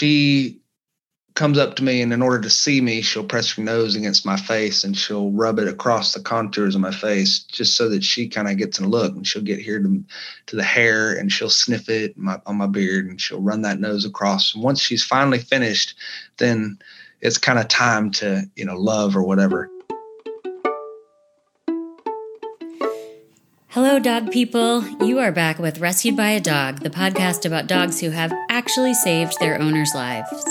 she comes up to me and in order to see me she'll press her nose against my face and she'll rub it across the contours of my face just so that she kind of gets a look and she'll get here to, to the hair and she'll sniff it my, on my beard and she'll run that nose across. And once she's finally finished then it's kind of time to you know love or whatever Hello, dog people. You are back with Rescued by a Dog, the podcast about dogs who have actually saved their owners' lives.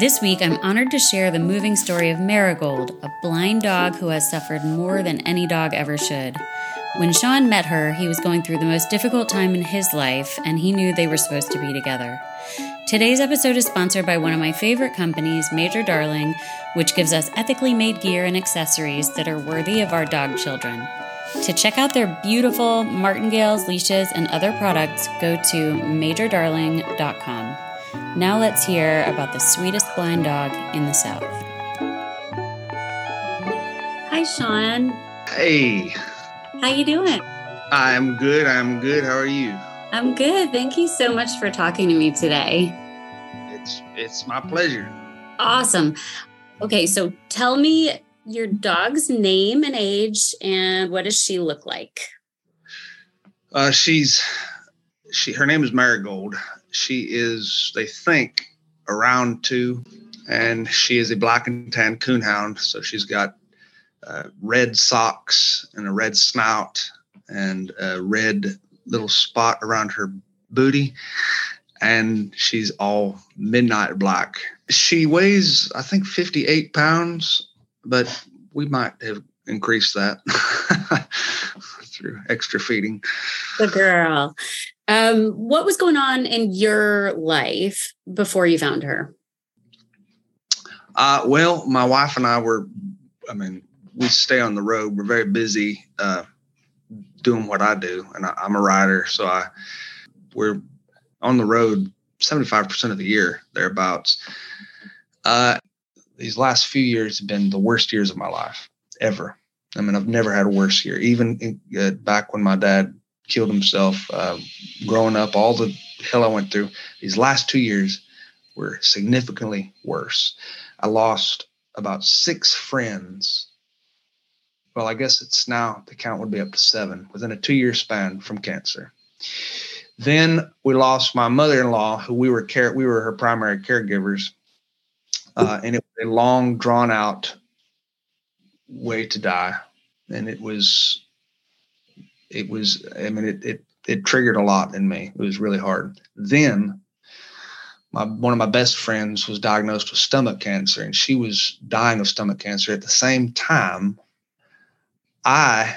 This week, I'm honored to share the moving story of Marigold, a blind dog who has suffered more than any dog ever should. When Sean met her, he was going through the most difficult time in his life, and he knew they were supposed to be together. Today's episode is sponsored by one of my favorite companies, Major Darling, which gives us ethically made gear and accessories that are worthy of our dog children. To check out their beautiful martingales, leashes, and other products, go to majordarling.com. Now let's hear about the sweetest blind dog in the South. Hi, Sean. hey How you doing? i'm good i'm good how are you I'm good. Thank you so much for talking to me today. it's it's my pleasure Awesome. Okay, so tell me your dog's name and age, and what does she look like? Uh, she's she. Her name is Marigold. She is, they think, around two, and she is a black and tan coonhound. So she's got uh, red socks and a red snout and a red little spot around her booty, and she's all midnight black. She weighs, I think, fifty-eight pounds, but we might have increased that through extra feeding. The girl. Um, what was going on in your life before you found her? Uh, well, my wife and I were, I mean, we stay on the road. We're very busy uh, doing what I do, and I, I'm a writer, so I we're on the road 75% of the year thereabouts. Uh, these last few years have been the worst years of my life ever. I mean, I've never had a worse year. Even in, uh, back when my dad killed himself, uh, growing up, all the hell I went through, these last two years were significantly worse. I lost about six friends. Well, I guess it's now the count would be up to seven within a two year span from cancer. Then we lost my mother in law, who we were care we were her primary caregivers, uh, and it was a long, drawn out way to die, and it was it was I mean it it it triggered a lot in me. It was really hard. Then my one of my best friends was diagnosed with stomach cancer and she was dying of stomach cancer at the same time i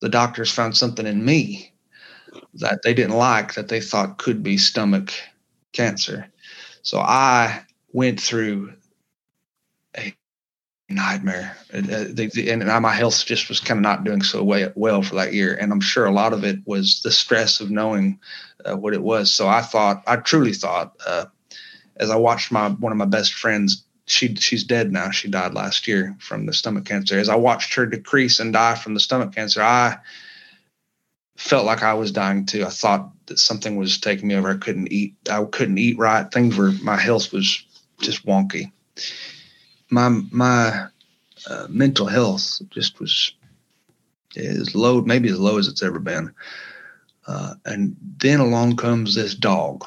the doctors found something in me that they didn't like that they thought could be stomach cancer so i went through nightmare Uh, and my health just was kind of not doing so well for that year and i'm sure a lot of it was the stress of knowing uh, what it was so i thought i truly thought uh, as I watched my one of my best friends, she she's dead now. She died last year from the stomach cancer. As I watched her decrease and die from the stomach cancer, I felt like I was dying too. I thought that something was taking me over. I couldn't eat. I couldn't eat right. Things were my health was just wonky. My my uh, mental health just was as low, maybe as low as it's ever been. Uh, and then along comes this dog.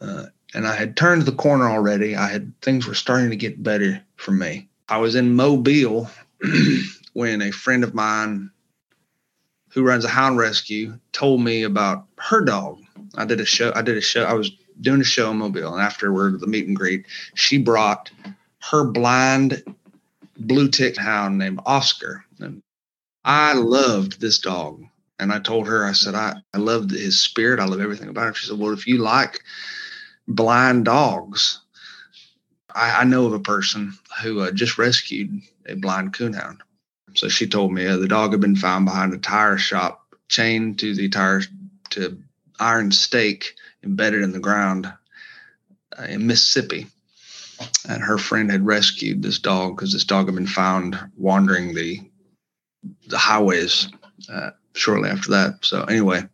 Uh, and I had turned the corner already. I had things were starting to get better for me. I was in Mobile when a friend of mine who runs a hound rescue told me about her dog. I did a show. I did a show. I was doing a show in Mobile, and afterward, the meet and greet, she brought her blind blue tick hound named Oscar, and I loved this dog. And I told her, I said, I, I loved his spirit. I love everything about him. She said, Well, if you like blind dogs. I, I know of a person who uh, just rescued a blind coonhound. So she told me uh, the dog had been found behind a tire shop, chained to the tire to iron stake embedded in the ground uh, in Mississippi. And her friend had rescued this dog because this dog had been found wandering the the highways uh, shortly after that. So anyway,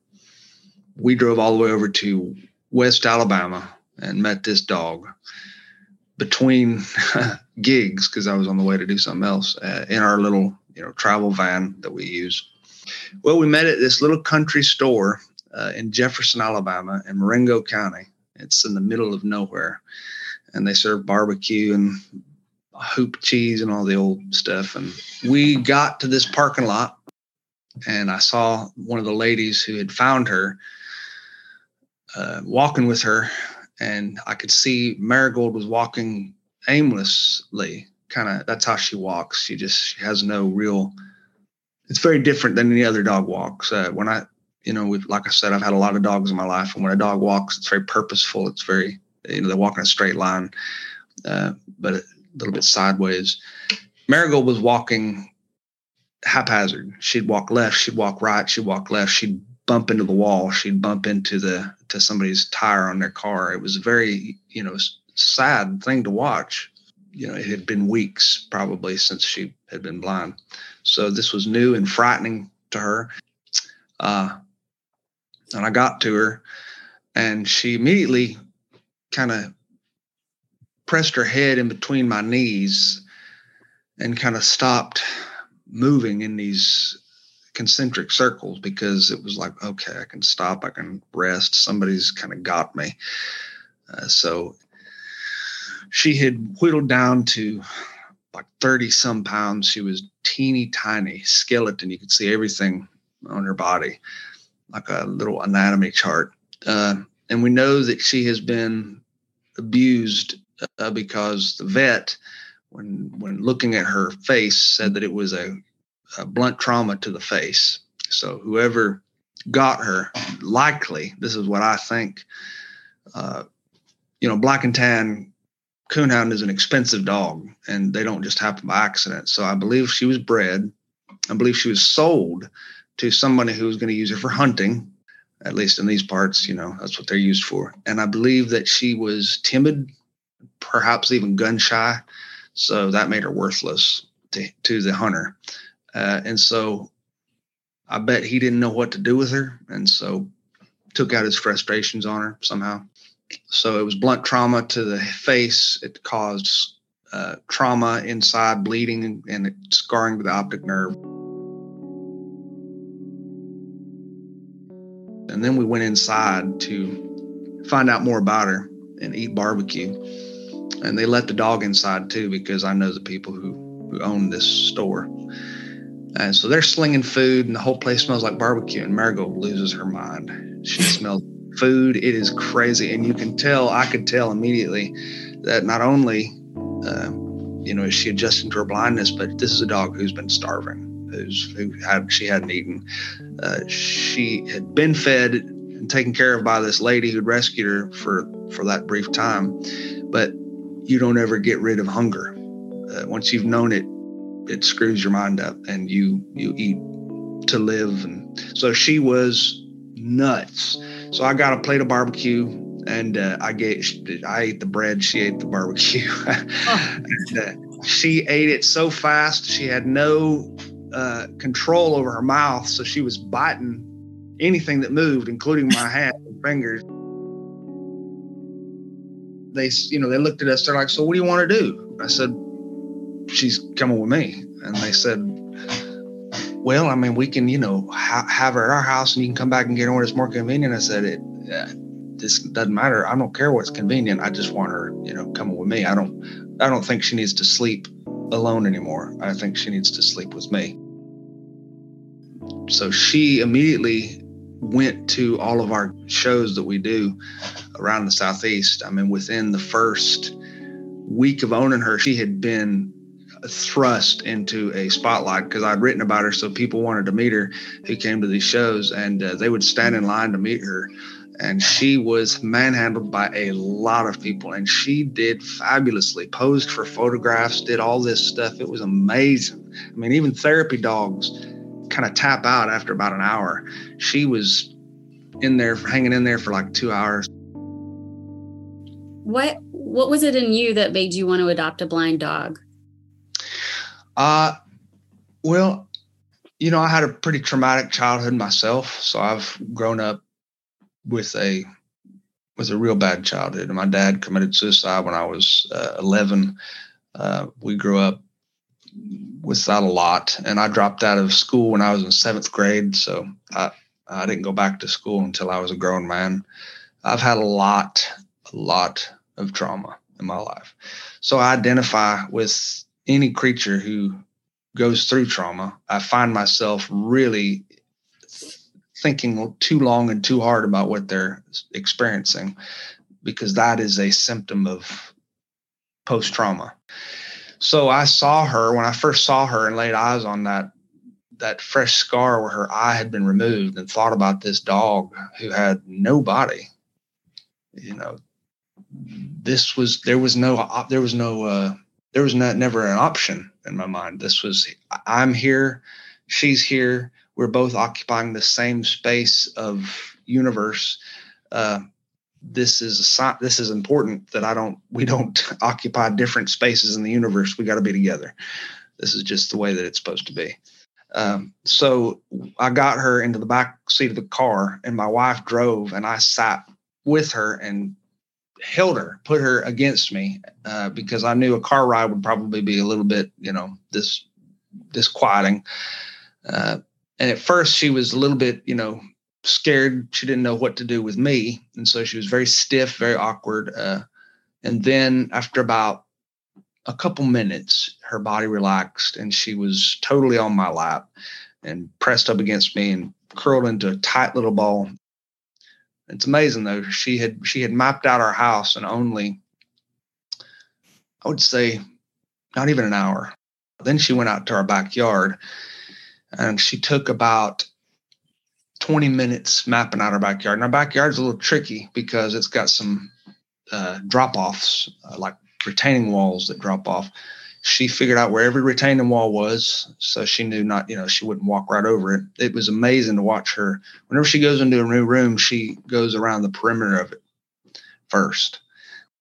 we drove all the way over to West Alabama and met this dog between gigs because I was on the way to do something else uh, in our little you know travel van that we use. Well, we met at this little country store uh, in Jefferson, Alabama, in Marengo County. It's in the middle of nowhere, and they serve barbecue and hoop cheese and all the old stuff. And we got to this parking lot, and I saw one of the ladies who had found her uh, walking with her, and I could see Marigold was walking aimlessly. Kind of that's how she walks. She just she has no real. It's very different than any other dog walks. Uh, when I, you know, like I said, I've had a lot of dogs in my life, and when a dog walks, it's very purposeful. It's very, you know, they walk in a straight line, uh, but a little bit sideways. Marigold was walking haphazard. She'd walk left, she'd walk right, she'd walk left, she'd bump into the wall, she'd bump into the to somebody's tire on their car. It was a very, you know, sad thing to watch. You know, it had been weeks probably since she had been blind. So this was new and frightening to her. Uh, and I got to her, and she immediately kind of pressed her head in between my knees and kind of stopped moving in these concentric circles because it was like, okay, I can stop, I can rest. Somebody's kind of got me. Uh, so she had whittled down to like 30 some pounds. She was teeny tiny skeleton. You could see everything on her body, like a little anatomy chart. Uh, and we know that she has been abused uh, because the vet, when when looking at her face, said that it was a a blunt trauma to the face. So whoever got her, likely, this is what I think. Uh, you know, black and tan coonhound is an expensive dog, and they don't just happen by accident. So I believe she was bred. I believe she was sold to somebody who was going to use her for hunting. At least in these parts, you know, that's what they're used for. And I believe that she was timid, perhaps even gun shy. So that made her worthless to, to the hunter. Uh, and so I bet he didn't know what to do with her. And so took out his frustrations on her somehow. So it was blunt trauma to the face. It caused uh, trauma inside, bleeding, and, scarring to the optic nerve. And then we went inside to find out more about her and eat barbecue. And they let the dog inside too because I know the people who, who own this store. And so they're slinging food, and the whole place smells like barbecue. And Marigold loses her mind. She smells food. It is crazy, and you can tell. I could tell immediately that not only, uh, you know, is she adjusting to her blindness, but this is a dog who's been starving, who's who had she hadn't eaten. Uh, she had been fed and taken care of by this lady who'd rescued her for for that brief time, but you don't ever get rid of hunger. Uh, once you've known it it screws your mind up and you you eat to live. And so she was nuts. So i got a plate of barbecue and uh, i gave i ate the bread she ate the barbecue. And, uh, she ate it so fast she had no uh, control over her mouth so she was biting anything that moved including my hand and fingers they you know they looked at us they're like so what do you want to do i said she's coming with me. And they said, well, I mean, we can, you know, ha- have her at our house and you can come back and get her when it's more convenient. I said, it, uh, this doesn't matter. I don't care what's convenient. I just want her, you know, coming with me. I don't, I don't think she needs to sleep alone anymore. I think she needs to sleep with me. So she immediately went to all of our shows that we do around the Southeast. I mean, within the first week of owning her, she had been thrust into a spotlight because I'd written about her, so people wanted to meet her who came to these shows, and uh, they would stand in line to meet her. And she was manhandled by a lot of people, and she did fabulously. Posed for photographs, did all this stuff. It was amazing. I mean, even therapy dogs kind of tap out after about an hour. She was in there, hanging in there for like two hours. What What was it in you that made you want to adopt a blind dog? Uh, well, you know, I had a pretty traumatic childhood myself. So I've grown up with a with a real bad childhood. My dad committed suicide when I was uh, 11. Uh, we grew up without a lot, and I dropped out of school when I was in seventh grade. So I, I didn't go back to school until I was a grown man. I've had a lot, a lot of trauma in my life. So I identify with any creature who goes through trauma. I find myself really thinking too long and too hard about what they're experiencing because that is a symptom of post trauma. So I saw her when I first saw her and laid eyes on that that fresh scar where her eye had been removed and thought about this dog who had no body. You know, this was there was no there was no uh, there was not never an option in my mind. This was I'm here, she's here. We're both occupying the same space of universe. Uh, this is a this is important that I don't we don't occupy different spaces in the universe. We got to be together. This is just the way that it's supposed to be. Um, so I got her into the back seat of the car, and my wife drove, and I sat with her and held her, put her against me, uh, because I knew a car ride would probably be a little bit, you know, this disquieting. Uh, and at first, she was a little bit, you know, scared. She didn't know what to do with me, and so she was very stiff, very awkward. Uh, and then after about a couple minutes, her body relaxed, and she was totally on my lap and pressed up against me and curled into a tight little ball. It's amazing though. She had she had mapped out our house in only, I would say, not even an hour. Then she went out to our backyard, and she took about 20 minutes mapping out our backyard. And our backyard's a little tricky because it's got some uh, drop offs, uh, like retaining walls that drop off. She figured out where every retaining wall was, so she knew not, you know, she wouldn't walk right over it. It was amazing to watch her. Whenever she goes into a new room, she goes around the perimeter of it first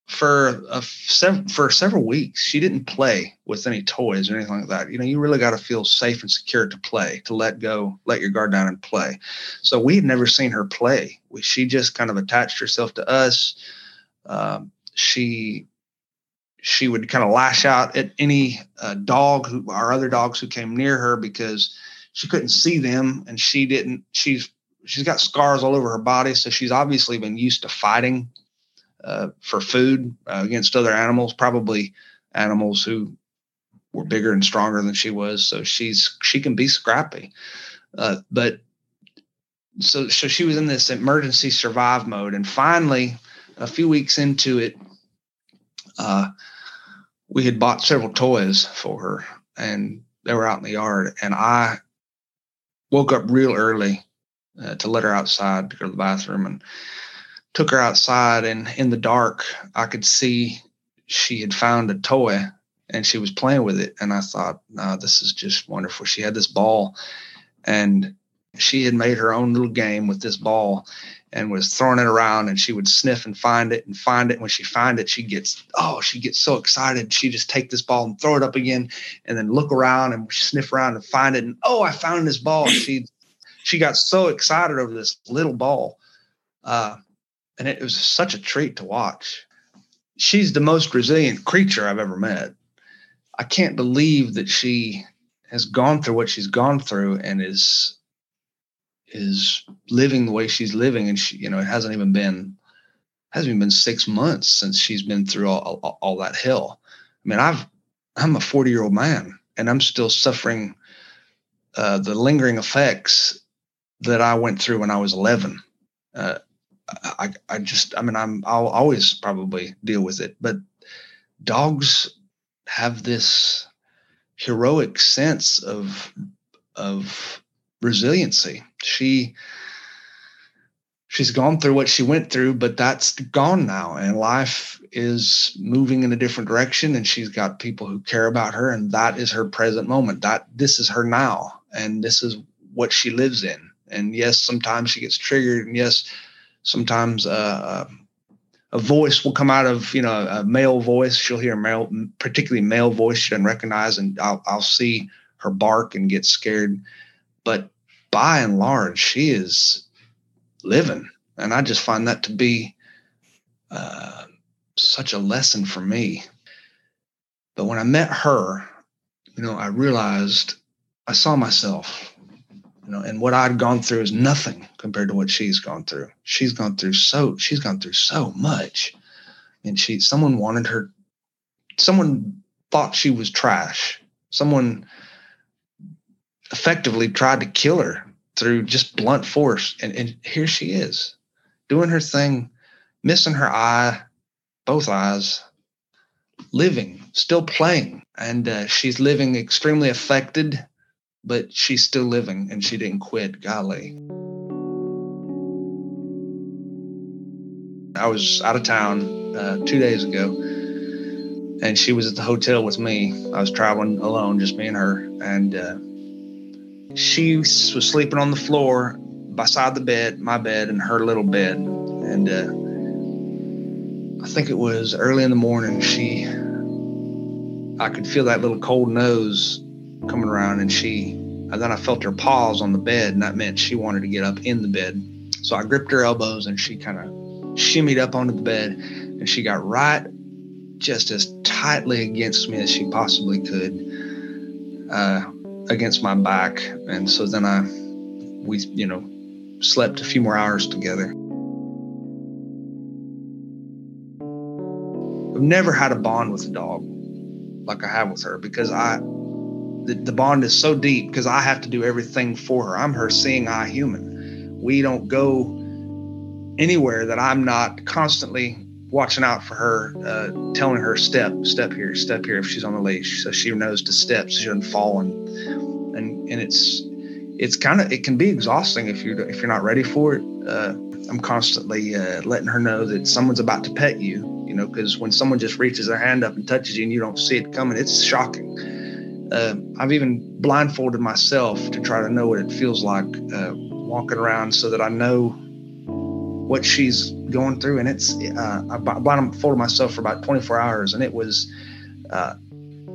for a, for several weeks she didn't play with any toys or anything like that. You know you really got to feel safe and secure to play to let go let your guard down and play. So we had never seen her play. We, she just kind of attached herself to us. Um, she she would kind of lash out at any uh, dog who our other dogs who came near her because she couldn't see them and she didn't she's she's got scars all over her body. So she's obviously been used to fighting uh, for food uh, against other animals, probably animals who were bigger and stronger than she was. So she's she can be scrappy, uh, but so so she was in this emergency survive mode, and finally, a few weeks into it, uh, we had bought several toys for her, and they were out in the yard, and I woke up real early uh, to let her outside to go to the bathroom. And took her outside and in the dark I could see she had found a toy and she was playing with it. And I thought, no, this is just wonderful. She had this ball and she had made her own little game with this ball and was throwing it around and she would sniff and find it and find it. When she find it, she gets, oh, she gets so excited. She just take this ball and throw it up again and then look around and sniff around and find it. And oh, I found this ball. she, she got so excited over this little ball. Uh, and it was such a treat to watch. She's the most resilient creature I've ever met. I can't believe that she has gone through what she's gone through and is is living the way she's living and she you know it hasn't even been hasn't even been six months since she's been through all, all, all that hell i mean i've i'm a 40 year old man and i'm still suffering uh, the lingering effects that i went through when i was 11 uh, I, I just, I mean, I'm, I'll always probably deal with it, but dogs have this heroic sense of, of resiliency. She, she's gone through what she went through, but that's gone now. And life is moving in a different direction. And she's got people who care about her. And that is her present moment. That this is her now. And this is what she lives in. And yes, sometimes she gets triggered. And yes, sometimes uh, a voice will come out of you know a male voice. She'll hear a male, particularly male voice she doesn't recognize, and I'll I'll see her bark and get scared. But by and large, she is living, and I just find that to be uh, such a lesson for me. But when I met her, you know, I realized I saw myself, you know, and what I'd gone through is nothing compared to what she's gone through. She's gone through so she's gone through so much. And she someone wanted her someone thought she was trash. Someone effectively tried to kill her through just blunt force. And, and here she is doing her thing, missing her eye, both eyes, living, still playing. And uh, she's living extremely affected, but she's still living and she didn't quit. Golly. I was out of town uh, two days ago, and she was at the hotel with me. I was traveling alone, just me and her. And uh, she was sleeping on the floor beside the bed, my bed, and her little bed. And uh, I think it was early in the morning. She, I could feel that little cold nose coming around, and she, and then I felt her paws on the bed, and that meant she wanted to get up in the bed. So I gripped her elbows, and she kind of shimmied up onto the bed, and she got right just as tightly against me as she possibly could. Uh, against my back. And so then I, we, you know, slept a few more hours together. I've never had a bond with a dog like I have with her because I, the, the bond is so deep because I have to do everything for her. I'm her seeing eye human. We don't go anywhere that I'm not constantly watching out for her, uh, telling her step, step here, step here if she's on the leash, so she knows to step, so she doesn't fall. And and and it's it's kind of it can be exhausting if you're if you're not ready for it. Uh, I'm constantly uh, letting her know that someone's about to pet you. You know, because when someone just reaches their hand up and touches you and you don't see it coming, it's shocking. Uh, I've even blindfolded myself to try to know what it feels like uh, walking around so that I know what she's going through. And it's, uh, I blindfolded myself for about 24 hours and it was, uh,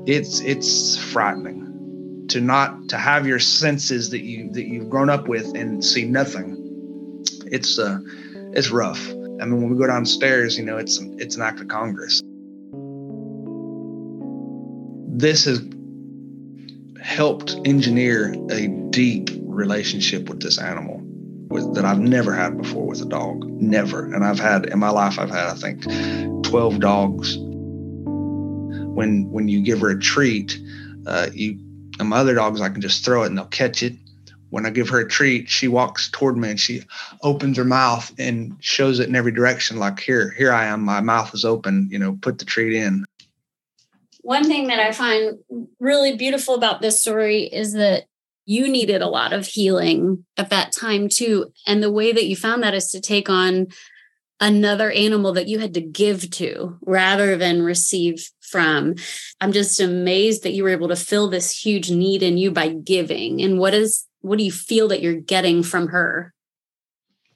it's, it's frightening to not, to have your senses that you, that you've grown up with and see nothing. It's, uh, it's rough. I mean, when we go downstairs, you know, it's, it's an act of Congress. This has helped engineer a deep relationship with this animal with, that I've never had before with a dog. Never. And I've had in my life, I've had I think 12 dogs. When when you give her a treat, uh, you and my other dogs, I can just throw it and they'll catch it. When I give her a treat, she walks toward me and she opens her mouth and shows it in every direction. Like here, here I am. My mouth is open. You know, put the treat in. One thing that I find really beautiful about this story is that you needed a lot of healing at that time too. And the way that you found that is to take on another animal that you had to give to rather than receive from. I'm just amazed that you were able to fill this huge need in you by giving. And what is what do you feel that you're getting from her?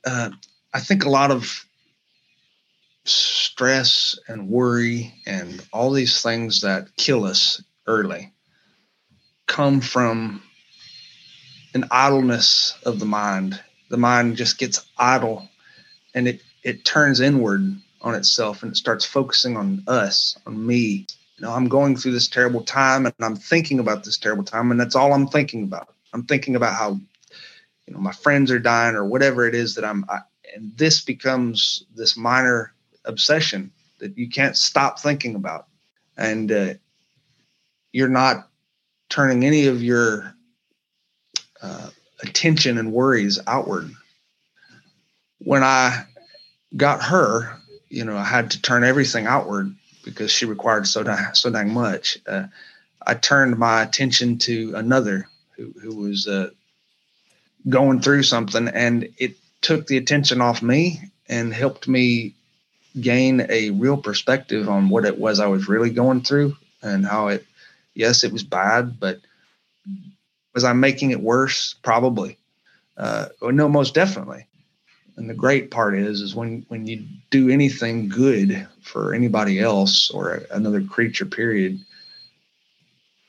Uh, i think a lot of stress and worry and all these things that kill us early come from an idleness of the mind. The mind just gets idle and it, it turns inward on itself and it starts focusing on us, on me. You know, I'm going through this terrible time and I'm thinking about this terrible time, and that's all I'm thinking about. I'm thinking about how, you know, my friends are dying or whatever it is that I'm, I, and this becomes this minor obsession that you can't stop thinking about. And uh, you're not turning any of your uh, attention and worries outward. When I got her, you know, I had to turn everything outward because she required so dang, so dang much. Uh, I turned my attention to another who, who was uh, going through something, and it took the attention off me and helped me gain a real perspective on what it was I was really going through and how it, yes, it was bad, but was I making it worse? Probably. Uh, no, most definitely. And the great part is, is when when you do anything good for anybody else or another creature, period,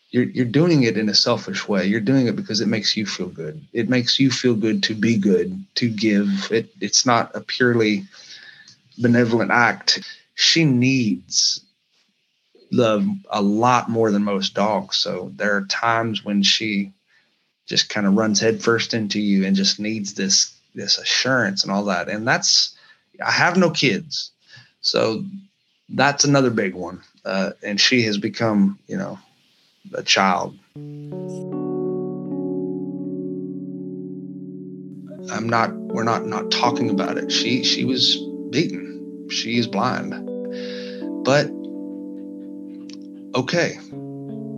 you're you're doing it in a selfish way. You're doing it because it makes you feel good. It makes you feel good to be good, to give. It it's not a purely benevolent act. She needs love a lot more than most dogs. So there are times when she just kind of runs headfirst into you and just needs this this assurance and all that. And that's I have no kids, so that's another big one. Uh, and she has become, you know, a child. I'm not. We're not not talking about it. She she was beaten. She is blind. But okay,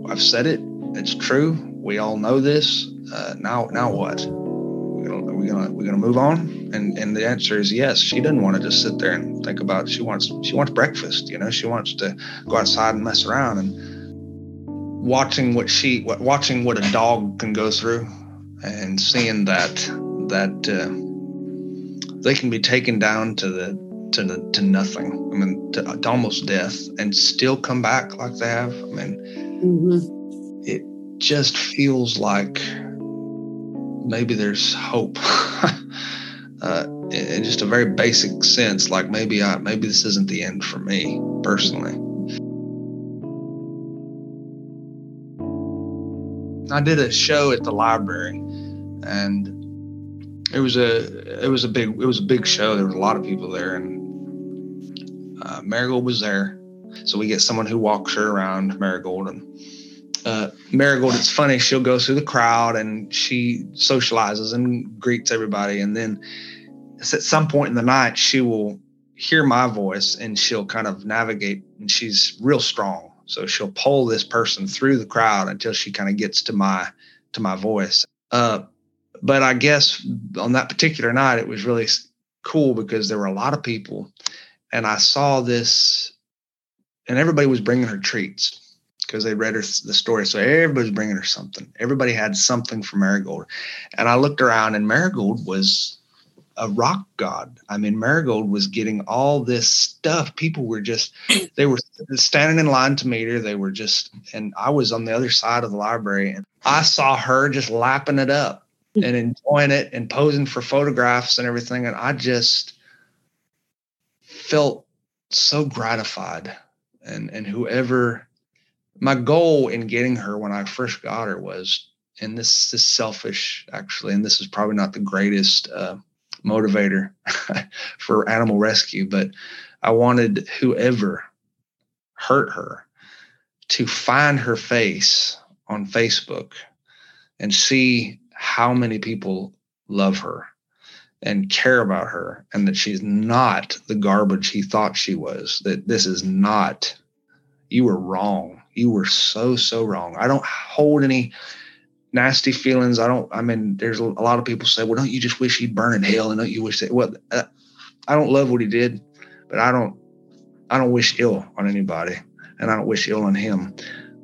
I've said it. It's true. We all know this. Uh, now now what? We're gonna, are we gonna we're gonna move on? And and the answer is yes. She doesn't want to just sit there and think about. It. She wants she wants breakfast. You know, she wants to go outside and mess around and watching what she what, watching what a dog can go through and seeing that that uh, they can be taken down to the to the to nothing i mean to, to almost death and still come back like they have i mean mm-hmm. it just feels like maybe there's hope uh, in just a very basic sense like maybe i maybe this isn't the end for me personally I did a show at the library, and it was a it was a big it was a big show. There was a lot of people there, and uh, Marigold was there. So we get someone who walks her around Marigold, and uh, Marigold. It's funny. She'll go through the crowd and she socializes and greets everybody, and then at some point in the night, she will hear my voice and she'll kind of navigate. And she's real strong so she'll pull this person through the crowd until she kind of gets to my to my voice. Uh, but I guess on that particular night, it was really cool because there were a lot of people, and I saw this, and everybody was bringing her treats because they read her the story. So everybody was bringing her something. Everybody had something for Marigold, and I looked around, and Marigold was a rock god. I mean, Marigold was getting all this stuff. People were just, they were standing in line to meet her. They were just, and I was on the other side of the library and I saw her just lapping it up mm. and enjoying it and posing for photographs and everything. And I just felt so gratified. And, and whoever, my goal in getting her when I first got her was, and this is selfish actually, and this is probably not the greatest, uh, motivator for animal rescue, but I wanted whoever hurt her to find her face on Facebook and see how many people love her and care about her and that she's not the garbage he thought she was that this is not you were wrong you were so so wrong i don't hold any nasty feelings. I don't. I mean, there's a lot of people say, "Well, don't you just wish he'd burn in hell?" And don't you wish that? Well, uh, I don't love what he did, but I don't. I don't wish ill on anybody, and I don't wish ill on him.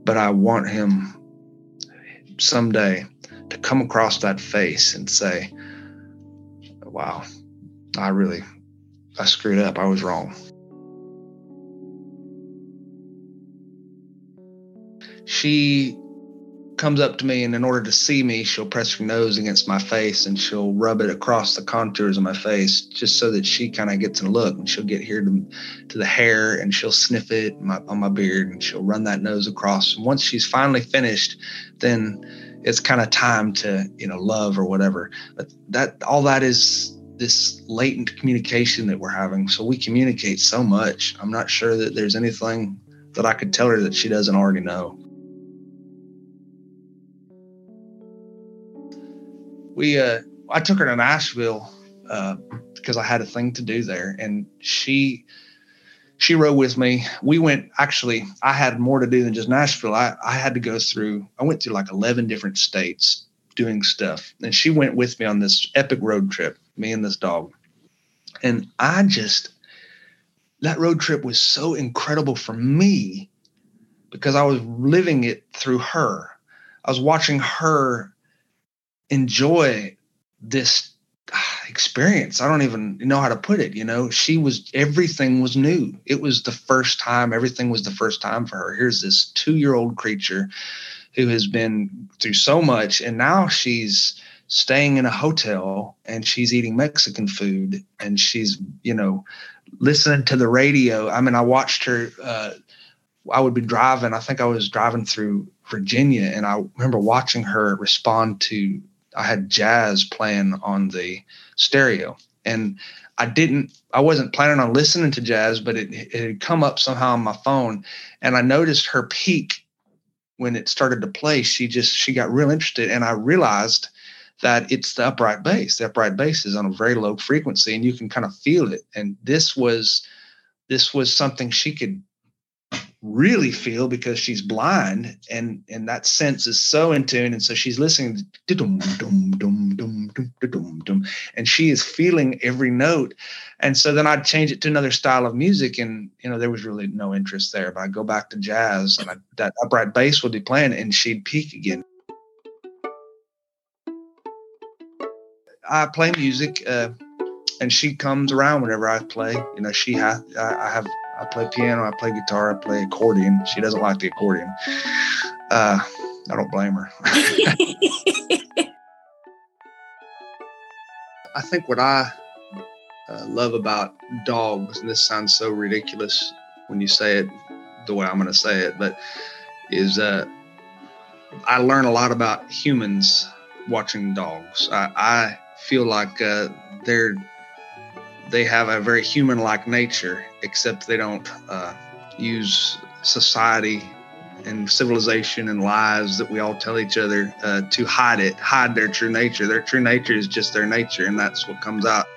But I want him someday to come across that face and say, "Wow, I really, I screwed up. I was wrong." She comes up to me and in order to see me she'll press her nose against my face and she'll rub it across the contours of my face just so that she kind of gets a look and she'll get here to, to the hair and she'll sniff it my, on my beard and she'll run that nose across and once she's finally finished then it's kind of time to you know love or whatever. But that all that is this latent communication that we're having. So we communicate so much. I'm not sure that there's anything that i could tell her that she doesn't already know. We uh I took her to Nashville uh, because I had a thing to do there, and she she rode with me. We went actually. I had more to do than just Nashville. I I had to go through. I went through like eleven different states doing stuff, and she went with me on this epic road trip. Me and this dog, and I just that road trip was so incredible for me because I was living it through her. I was watching her enjoy this experience. I don't even know how to put it. You know, she was everything was new. It was the first time. Everything was the first time for her. Here's this two year old creature who has been through so much, and now she's staying in a hotel and she's eating Mexican food and she's you know listening to the radio. I mean, I watched her. Uh, I would be driving. I think I was driving through Virginia, and I remember watching her respond to. I had jazz playing on the stereo, and I didn't. I wasn't planning on listening to jazz, but it, it had come up somehow on my phone, and I noticed her peak when it started to play. She just she got real interested, and I realized that it's the upright bass. The upright bass is on a very low frequency, and you can kind of feel it. And this was this was something she could really feel because she's blind and and that sense is so in tune and so she's listening to dum, dum, dum, and she is feeling every note and so then i'd change it to another style of music and you know there was really no interest there but i'd go back to jazz and I, that upright bass would be playing and she'd peak again i play music uh, and she comes around whenever i play you know she has I, I have I play piano, I play guitar, I play accordion. She doesn't like the accordion. Uh, I don't blame her. I think what I uh, love about dogs, and this sounds so ridiculous when you say it the way I'm going to say it, but is uh, I learn a lot about humans watching dogs. I, I feel like uh, they're they have a very human-like nature, except they don't uh, use society and civilization and lies that we all tell each other uh, to hide it, hide their true nature. Their true nature is just their nature, and that's what comes out.